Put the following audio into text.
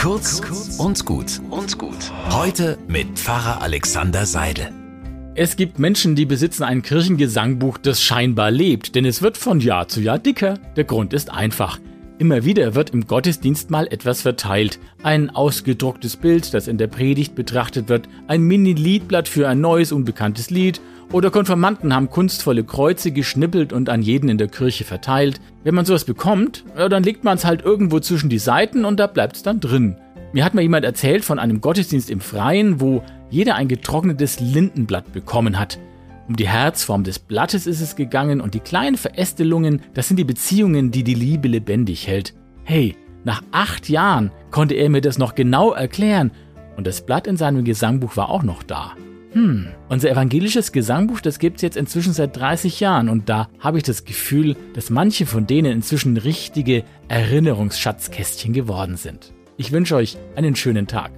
Kurz und gut und gut. Heute mit Pfarrer Alexander Seidel. Es gibt Menschen, die besitzen ein Kirchengesangbuch, das scheinbar lebt, denn es wird von Jahr zu Jahr dicker. Der Grund ist einfach. Immer wieder wird im Gottesdienst mal etwas verteilt. Ein ausgedrucktes Bild, das in der Predigt betrachtet wird, ein Mini-Liedblatt für ein neues, unbekanntes Lied oder Konfirmanden haben kunstvolle Kreuze geschnippelt und an jeden in der Kirche verteilt. Wenn man sowas bekommt, ja, dann legt man es halt irgendwo zwischen die Seiten und da bleibt es dann drin. Mir hat mal jemand erzählt von einem Gottesdienst im Freien, wo jeder ein getrocknetes Lindenblatt bekommen hat. Um die Herzform des Blattes ist es gegangen und die kleinen Verästelungen, das sind die Beziehungen, die die Liebe lebendig hält. Hey, nach acht Jahren konnte er mir das noch genau erklären und das Blatt in seinem Gesangbuch war auch noch da. Hm, unser evangelisches Gesangbuch, das gibt's jetzt inzwischen seit 30 Jahren und da habe ich das Gefühl, dass manche von denen inzwischen richtige Erinnerungsschatzkästchen geworden sind. Ich wünsche euch einen schönen Tag.